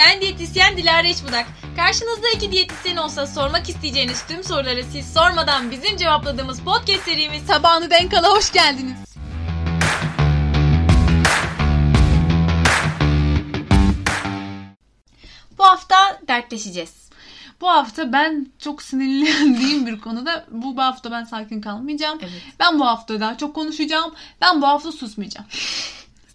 Ben diyetisyen Dilara İçbudak. Karşınızda iki diyetisyen olsa sormak isteyeceğiniz tüm soruları siz sormadan bizim cevapladığımız podcast serimiz Tabağını denk ala hoş geldiniz. Bu hafta dertleşeceğiz. Bu hafta ben çok sinirlendiğim bir konuda bu, bu hafta ben sakin kalmayacağım. Evet. Ben bu hafta daha çok konuşacağım. Ben bu hafta susmayacağım.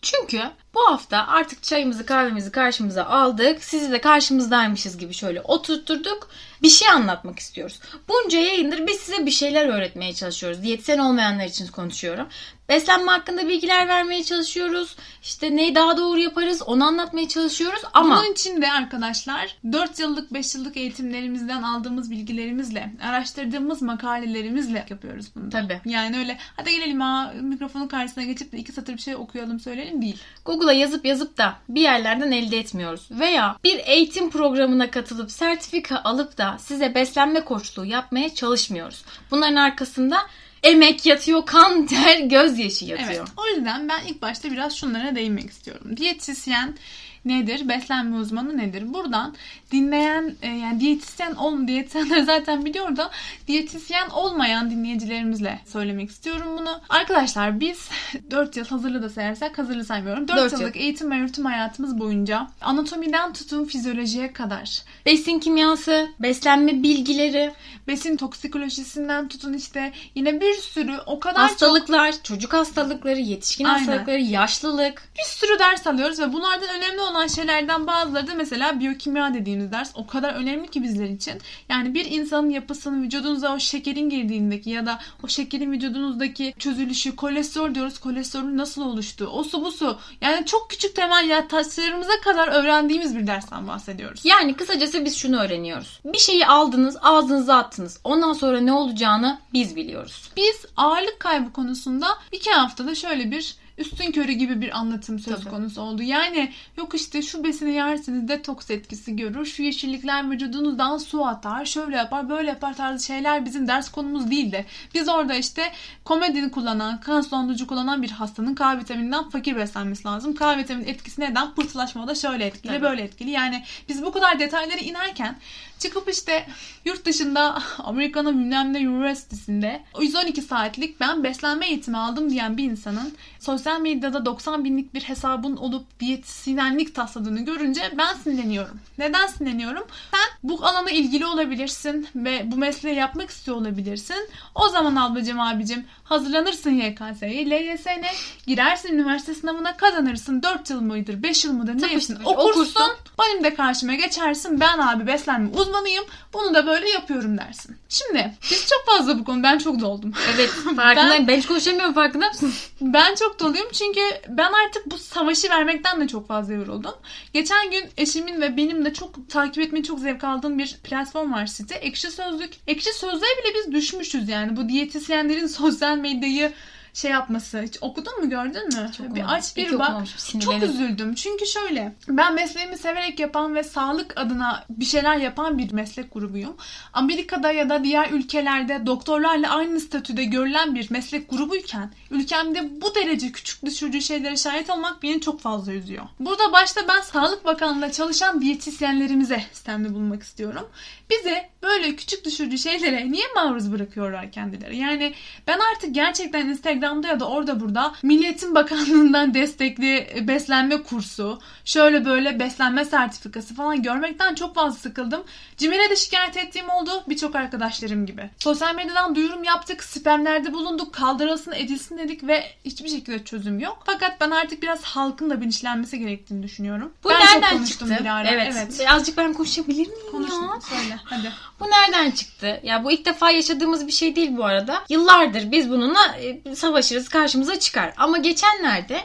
Çünkü bu hafta artık çayımızı kahvemizi karşımıza aldık. Sizi de karşımızdaymışız gibi şöyle oturtturduk. Bir şey anlatmak istiyoruz. Bunca yayındır biz size bir şeyler öğretmeye çalışıyoruz. Diyetisyen olmayanlar için konuşuyorum. Beslenme hakkında bilgiler vermeye çalışıyoruz. İşte neyi daha doğru yaparız onu anlatmaya çalışıyoruz. Ama Bunun için de arkadaşlar 4 yıllık 5 yıllık eğitimlerimizden aldığımız bilgilerimizle, araştırdığımız makalelerimizle yapıyoruz bunu. Tabii. Yani öyle hadi gelelim ha mikrofonun karşısına geçip de iki satır bir şey okuyalım söyleyelim değil. Google'a yazıp yazıp da bir yerlerden elde etmiyoruz. Veya bir eğitim programına katılıp sertifika alıp da size beslenme koçluğu yapmaya çalışmıyoruz. Bunların arkasında emek yatıyor, kan, ter, gözyaşı yatıyor. Evet. O yüzden ben ilk başta biraz şunlara değinmek istiyorum. Diyetisyen nedir? Beslenme uzmanı nedir? Buradan dinleyen e, yani diyetisyen ol diyetisyenler zaten biliyor da diyetisyen olmayan dinleyicilerimizle söylemek istiyorum bunu. Arkadaşlar biz 4 yıl hazırlı da sayarsak hazırlı saymıyorum. 4, Dört yıl. yıllık eğitim ve öğretim hayatımız boyunca anatomiden tutun fizyolojiye kadar Besin kimyası, beslenme bilgileri, besin toksikolojisinden tutun işte yine bir sürü o kadar çok hastalıklar, çocuk hastalıkları, yetişkin Aynen. hastalıkları, yaşlılık. bir sürü ders alıyoruz ve bunlardan önemli olan şeylerden bazıları da mesela biyokimya dediğimiz ders o kadar önemli ki bizler için. Yani bir insanın yapısının vücudunuza o şekerin girdiğindeki ya da o şekerin vücudunuzdaki çözülüşü, kolesterol diyoruz. Kolesterolün nasıl oluştuğu, o su bu su. Yani çok küçük temel ya taşlarımıza kadar öğrendiğimiz bir dersten bahsediyoruz. Yani kısacası biz şunu öğreniyoruz. Bir şeyi aldınız, ağzınıza attınız. Ondan sonra ne olacağını biz biliyoruz. Biz ağırlık kaybı konusunda iki haftada şöyle bir üstün körü gibi bir anlatım söz Tabii. konusu oldu. Yani yok işte şu besini yerseniz detoks etkisi görür. Şu yeşillikler vücudunuzdan su atar. Şöyle yapar böyle yapar tarzı şeyler bizim ders konumuz değil de. Biz orada işte komedini kullanan, kan dondurucu kullanan bir hastanın K vitamininden fakir beslenmesi lazım. K vitaminin etkisi neden? Pıhtılaşma da şöyle etkili Tabii. böyle etkili. Yani biz bu kadar detaylara inerken çıkıp işte yurt dışında Amerika'nın bilmem ne üniversitesinde 112 saatlik ben beslenme eğitimi aldım diyen bir insanın sosyal medyada 90 binlik bir hesabın olup diyetisyenlik tasladığını görünce ben sinirleniyorum. Neden sinirleniyorum? Sen bu alana ilgili olabilirsin ve bu mesleği yapmak istiyor olabilirsin. O zaman ablacığım abicim hazırlanırsın YKS'ye, LYS'ne girersin üniversite sınavına kazanırsın. 4 yıl mıdır, 5 yıl mıdır neysin okursun. okursun. Benim de karşıma geçersin. Ben abi beslenme uzmanıyım. Bunu da böyle yapıyorum dersin. Şimdi biz çok fazla bu konu. Ben çok doldum. Evet farkındayım. Ben, hiç konuşamıyorum farkında mısın? Ben çok doluyum çünkü ben artık bu savaşı vermekten de çok fazla yoruldum. Geçen gün eşimin ve benim de çok takip etmeyi çok zevk aldığım bir platform var site. Ekşi Sözlük. Ekşi Sözlüğe bile biz düşmüşüz yani. Bu diyetisyenlerin sosyal medyayı şey yapması. Hiç okudun mu gördün mü? Çok bir aç bir bak. Çok üzüldüm. Çünkü şöyle. Ben mesleğimi severek yapan ve sağlık adına bir şeyler yapan bir meslek grubuyum. Amerika'da ya da diğer ülkelerde doktorlarla aynı statüde görülen bir meslek grubuyken ülkemde bu derece küçük düşürücü şeylere şahit olmak beni çok fazla üzüyor. Burada başta ben Sağlık Bakanlığı'nda çalışan diyetisyenlerimize sistemde bulunmak istiyorum. Bize böyle küçük düşürücü şeylere niye maruz bırakıyorlar kendileri? Yani ben artık gerçekten Instagram'da ya da orada burada Milliyetin Bakanlığı'ndan destekli beslenme kursu, şöyle böyle beslenme sertifikası falan görmekten çok fazla sıkıldım. Cimere de şikayet ettiğim oldu birçok arkadaşlarım gibi. Sosyal medyadan duyurum yaptık, spamlerde bulunduk, kaldırılsın edilsin dedik ve hiçbir şekilde çözüm yok. Fakat ben artık biraz halkın da bilinçlenmesi gerektiğini düşünüyorum. Bu ben çok nereden konuştum çıktı? Dilara. Evet. evet. Birazcık ben konuşabilir miyim Konuş, ya? söyle hadi. Bu nereden çıktı? Ya bu ilk defa yaşadığımız bir şey değil bu arada. Yıllardır biz bununla e, savaşırız, karşımıza çıkar. Ama geçenlerde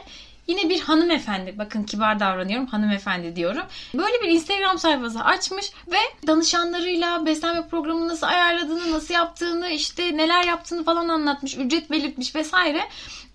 Yine bir hanımefendi, bakın kibar davranıyorum, hanımefendi diyorum. Böyle bir Instagram sayfası açmış ve danışanlarıyla beslenme programını nasıl ayarladığını, nasıl yaptığını, işte neler yaptığını falan anlatmış, ücret belirtmiş vesaire.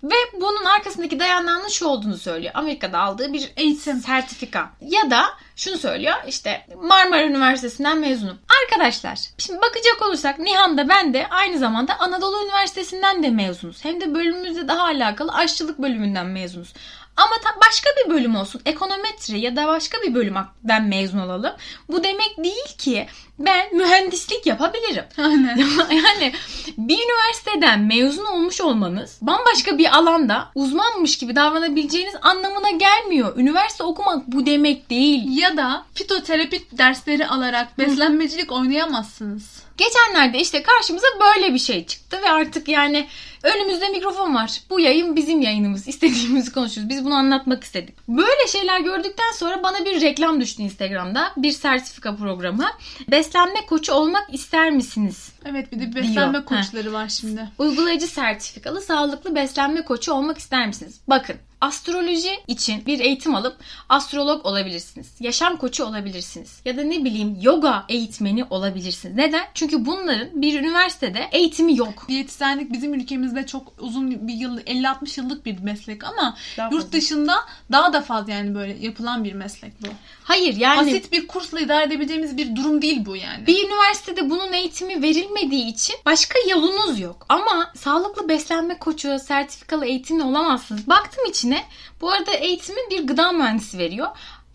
Ve bunun arkasındaki dayanağının şu olduğunu söylüyor. Amerika'da aldığı bir eğitim sertifika. Ya da şunu söylüyor işte Marmara Üniversitesi'nden mezunum. Arkadaşlar şimdi bakacak olursak Nihan da ben de aynı zamanda Anadolu Üniversitesi'nden de mezunuz. Hem de bölümümüzle daha alakalı aşçılık bölümünden mezunuz. Ama başka bir bölüm olsun. Ekonometri ya da başka bir bölümden mezun olalım. Bu demek değil ki ben mühendislik yapabilirim. Aynen. yani bir üniversiteden mezun olmuş olmanız bambaşka bir alanda uzmanmış gibi davranabileceğiniz anlamına gelmiyor. Üniversite okumak bu demek değil. ya da fitoterapi dersleri alarak beslenmecilik oynayamazsınız. Geçenlerde işte karşımıza böyle bir şey çıktı ve artık yani önümüzde mikrofon var. Bu yayın bizim yayınımız. İstediğimizi konuşuyoruz. Biz bunu anlatmak istedik. Böyle şeyler gördükten sonra bana bir reklam düştü Instagram'da. Bir sertifika programı. Beslenme koçu olmak ister misiniz? Evet bir de beslenme Diyor. koçları var şimdi. Uygulayıcı sertifikalı sağlıklı beslenme koçu olmak ister misiniz? Bakın astroloji için bir eğitim alıp astrolog olabilirsiniz. Yaşam koçu olabilirsiniz. Ya da ne bileyim yoga eğitmeni olabilirsiniz. Neden? Çünkü bunların bir üniversitede eğitimi yok. Diyetisyenlik bizim ülkemizde çok uzun bir yıl 50-60 yıllık bir meslek ama Daha yurt fazla. dışında daha da fazla yani böyle yapılan bir meslek bu. Hayır yani Basit bir kursla idare edebileceğimiz bir durum değil bu yani. bir üniversitede bunun eğitimi verilmediği için başka yolunuz yok. Ama sağlıklı beslenme koçu, sertifikalı eğitimli olamazsınız. Baktım içine. Bu arada eğitimi bir gıda mühendisi veriyor.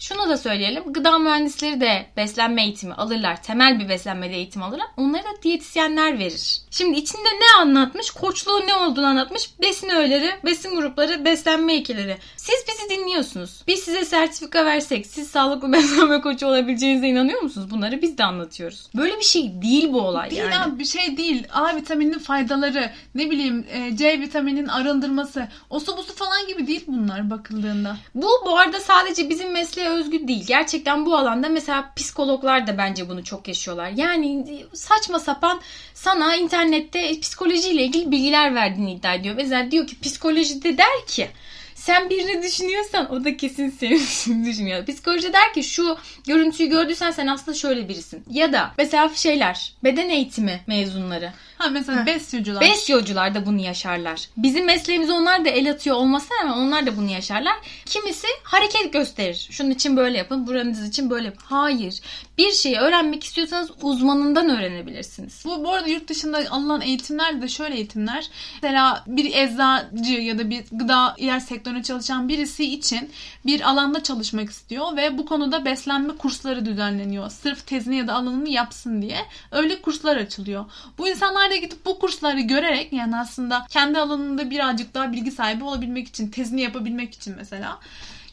Şunu da söyleyelim. Gıda mühendisleri de beslenme eğitimi alırlar. Temel bir beslenmede eğitim alırlar. Onlara da diyetisyenler verir. Şimdi içinde ne anlatmış? Koçluğun ne olduğunu anlatmış. Besin öğeleri, besin grupları, beslenme ilkeleri. Siz bizi dinliyorsunuz. Biz size sertifika versek siz sağlıklı beslenme koçu olabileceğinize inanıyor musunuz? Bunları biz de anlatıyoruz. Böyle bir şey değil bu olay Değil yani. abi bir şey değil. A vitamininin faydaları, ne bileyim e, C vitaminin arındırması, o su bu su falan gibi değil bunlar bakıldığında. Bu bu arada sadece bizim mesleğe özgü değil. Gerçekten bu alanda mesela psikologlar da bence bunu çok yaşıyorlar. Yani saçma sapan sana internette psikolojiyle ilgili bilgiler verdiğini iddia ediyor. Mesela diyor ki psikolojide der ki sen birini düşünüyorsan o da kesin seni düşünüyor. Psikoloji der ki şu görüntüyü gördüysen sen aslında şöyle birisin. Ya da mesela şeyler beden eğitimi mezunları. Ha mesela besyocular. Besyocular da bunu yaşarlar. Bizim mesleğimize onlar da el atıyor olmasına rağmen onlar da bunu yaşarlar. Kimisi hareket gösterir. Şunun için böyle yapın, buranız için böyle yapın. Hayır. Bir şeyi öğrenmek istiyorsanız uzmanından öğrenebilirsiniz. Bu, bu arada yurt dışında alınan eğitimler de şöyle eğitimler. Mesela bir eczacı ya da bir gıda yer sektöründe çalışan birisi için bir alanda çalışmak istiyor ve bu konuda beslenme kursları düzenleniyor. Sırf tezini ya da alanını yapsın diye öyle kurslar açılıyor. Bu insanlar da gidip bu kursları görerek yani aslında kendi alanında birazcık daha bilgi sahibi olabilmek için, tezini yapabilmek için mesela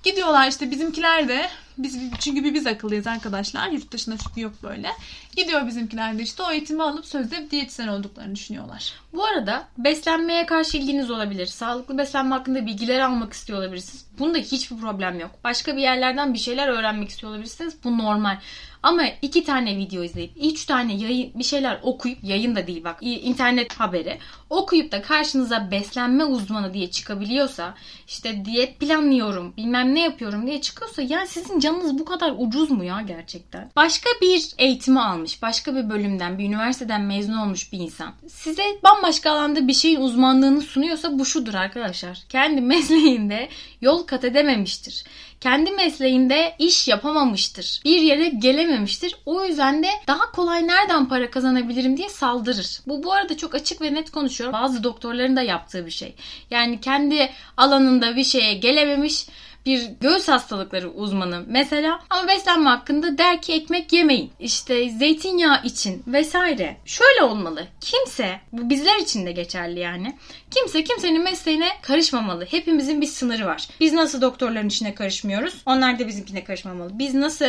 Gidiyorlar işte bizimkiler de biz çünkü bir biz akıllıyız arkadaşlar. Yurt dışında çünkü yok böyle. Gidiyor bizimkiler de işte o eğitimi alıp sözde diyetisyen olduklarını düşünüyorlar. Bu arada beslenmeye karşı ilginiz olabilir. Sağlıklı beslenme hakkında bilgiler almak istiyor olabilirsiniz. Bunda hiçbir problem yok. Başka bir yerlerden bir şeyler öğrenmek istiyor olabilirsiniz. Bu normal. Ama iki tane video izleyip, üç tane yayın, bir şeyler okuyup, yayın da değil bak, internet haberi okuyup da karşınıza beslenme uzmanı diye çıkabiliyorsa, işte diyet planlıyorum, bilmem ne yapıyorum diye çıkıyorsa, yani sizin canınız bu kadar ucuz mu ya gerçekten? Başka bir eğitimi almış, başka bir bölümden, bir üniversiteden mezun olmuş bir insan. Size bambaşka alanda bir şeyin uzmanlığını sunuyorsa bu şudur arkadaşlar. Kendi mesleğinde yol kat edememiştir kendi mesleğinde iş yapamamıştır. Bir yere gelememiştir. O yüzden de daha kolay nereden para kazanabilirim diye saldırır. Bu bu arada çok açık ve net konuşuyorum. Bazı doktorların da yaptığı bir şey. Yani kendi alanında bir şeye gelememiş bir göğüs hastalıkları uzmanı mesela ama beslenme hakkında der ki ekmek yemeyin. İşte zeytinyağı için vesaire. Şöyle olmalı. Kimse bu bizler için de geçerli yani. Kimse kimsenin mesleğine karışmamalı. Hepimizin bir sınırı var. Biz nasıl doktorların işine karışmıyoruz? Onlar da bizimkine karışmamalı. Biz nasıl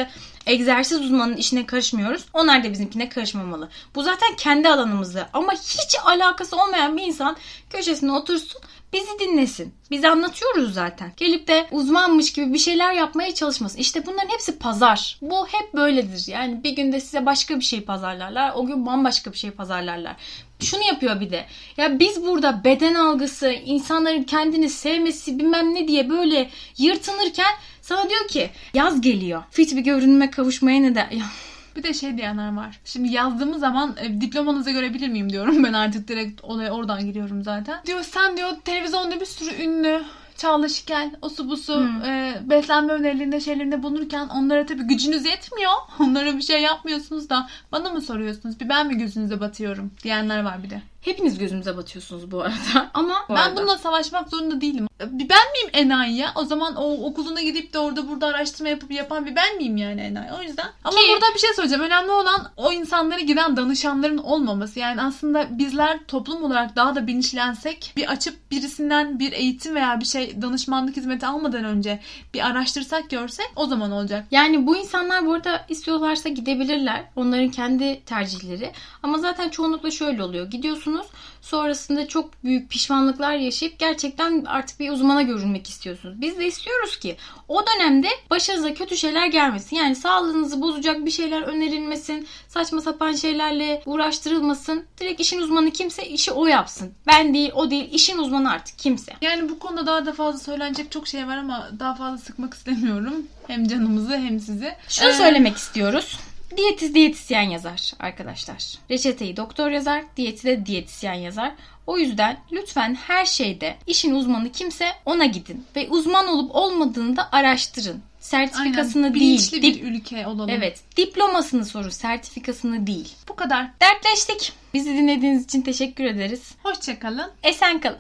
egzersiz uzmanının işine karışmıyoruz? Onlar da bizimkine karışmamalı. Bu zaten kendi alanımızda. Ama hiç alakası olmayan bir insan köşesine otursun bizi dinlesin. Biz anlatıyoruz zaten. Gelip de uzmanmış gibi bir şeyler yapmaya çalışmasın. İşte bunların hepsi pazar. Bu hep böyledir. Yani bir günde size başka bir şey pazarlarlar. O gün bambaşka bir şey pazarlarlar. Şunu yapıyor bir de. Ya biz burada beden algısı, insanların kendini sevmesi bilmem ne diye böyle yırtınırken sana diyor ki yaz geliyor. Fit bir görünüme kavuşmaya ne de... Bir de şey diyenler var. Şimdi yazdığımız zaman e, diplomanızı görebilir miyim diyorum. Ben artık direkt olaya oradan giriyorum zaten. Diyor sen diyor televizyonda bir sürü ünlü Çağla Şikel, o su bu su, Hmm. e, beslenme önerilerinde şeylerinde bulunurken onlara tabii gücünüz yetmiyor. Onlara bir şey yapmıyorsunuz da bana mı soruyorsunuz? Bir ben mi gözünüze batıyorum diyenler var bir de. Hepiniz gözümüze batıyorsunuz bu arada. Ama bu ben arada- bununla savaşmak zorunda değilim. Ben miyim enayi ya? O zaman o okuluna gidip de orada burada araştırma yapıp yapan bir ben miyim yani enayi? O yüzden. Ama Ki- burada bir şey söyleyeceğim. Önemli olan o insanlara giden danışanların olmaması. Yani aslında bizler toplum olarak daha da bilinçlensek bir açıp birisinden bir eğitim veya bir şey danışmanlık hizmeti almadan önce bir araştırsak görsek o zaman olacak. Yani bu insanlar bu arada istiyorlarsa gidebilirler. Onların kendi tercihleri. Ama zaten çoğunlukla şöyle oluyor. Gidiyorsunuz sonrasında çok büyük pişmanlıklar yaşayıp gerçekten artık bir uzmana görünmek istiyorsunuz. Biz de istiyoruz ki o dönemde başınıza kötü şeyler gelmesin. Yani sağlığınızı bozacak bir şeyler önerilmesin. Saçma sapan şeylerle uğraştırılmasın. Direkt işin uzmanı kimse işi o yapsın. Ben değil o değil işin uzmanı artık kimse. Yani bu konuda daha da fazla söylenecek çok şey var ama daha fazla sıkmak istemiyorum. Hem canımızı hem sizi. Şunu Ee, söylemek istiyoruz. Diyetiz diyetisyen yazar arkadaşlar. Reçeteyi doktor yazar, diyeti de diyetisyen yazar. O yüzden lütfen her şeyde işin uzmanı kimse ona gidin. Ve uzman olup olmadığını da araştırın. Sertifikasını aynen, değil. bilinçli bir ülke olalım. Evet, diplomasını sorun, sertifikasını değil. Bu kadar. Dertleştik. Bizi dinlediğiniz için teşekkür ederiz. Hoşçakalın. Esen kalın.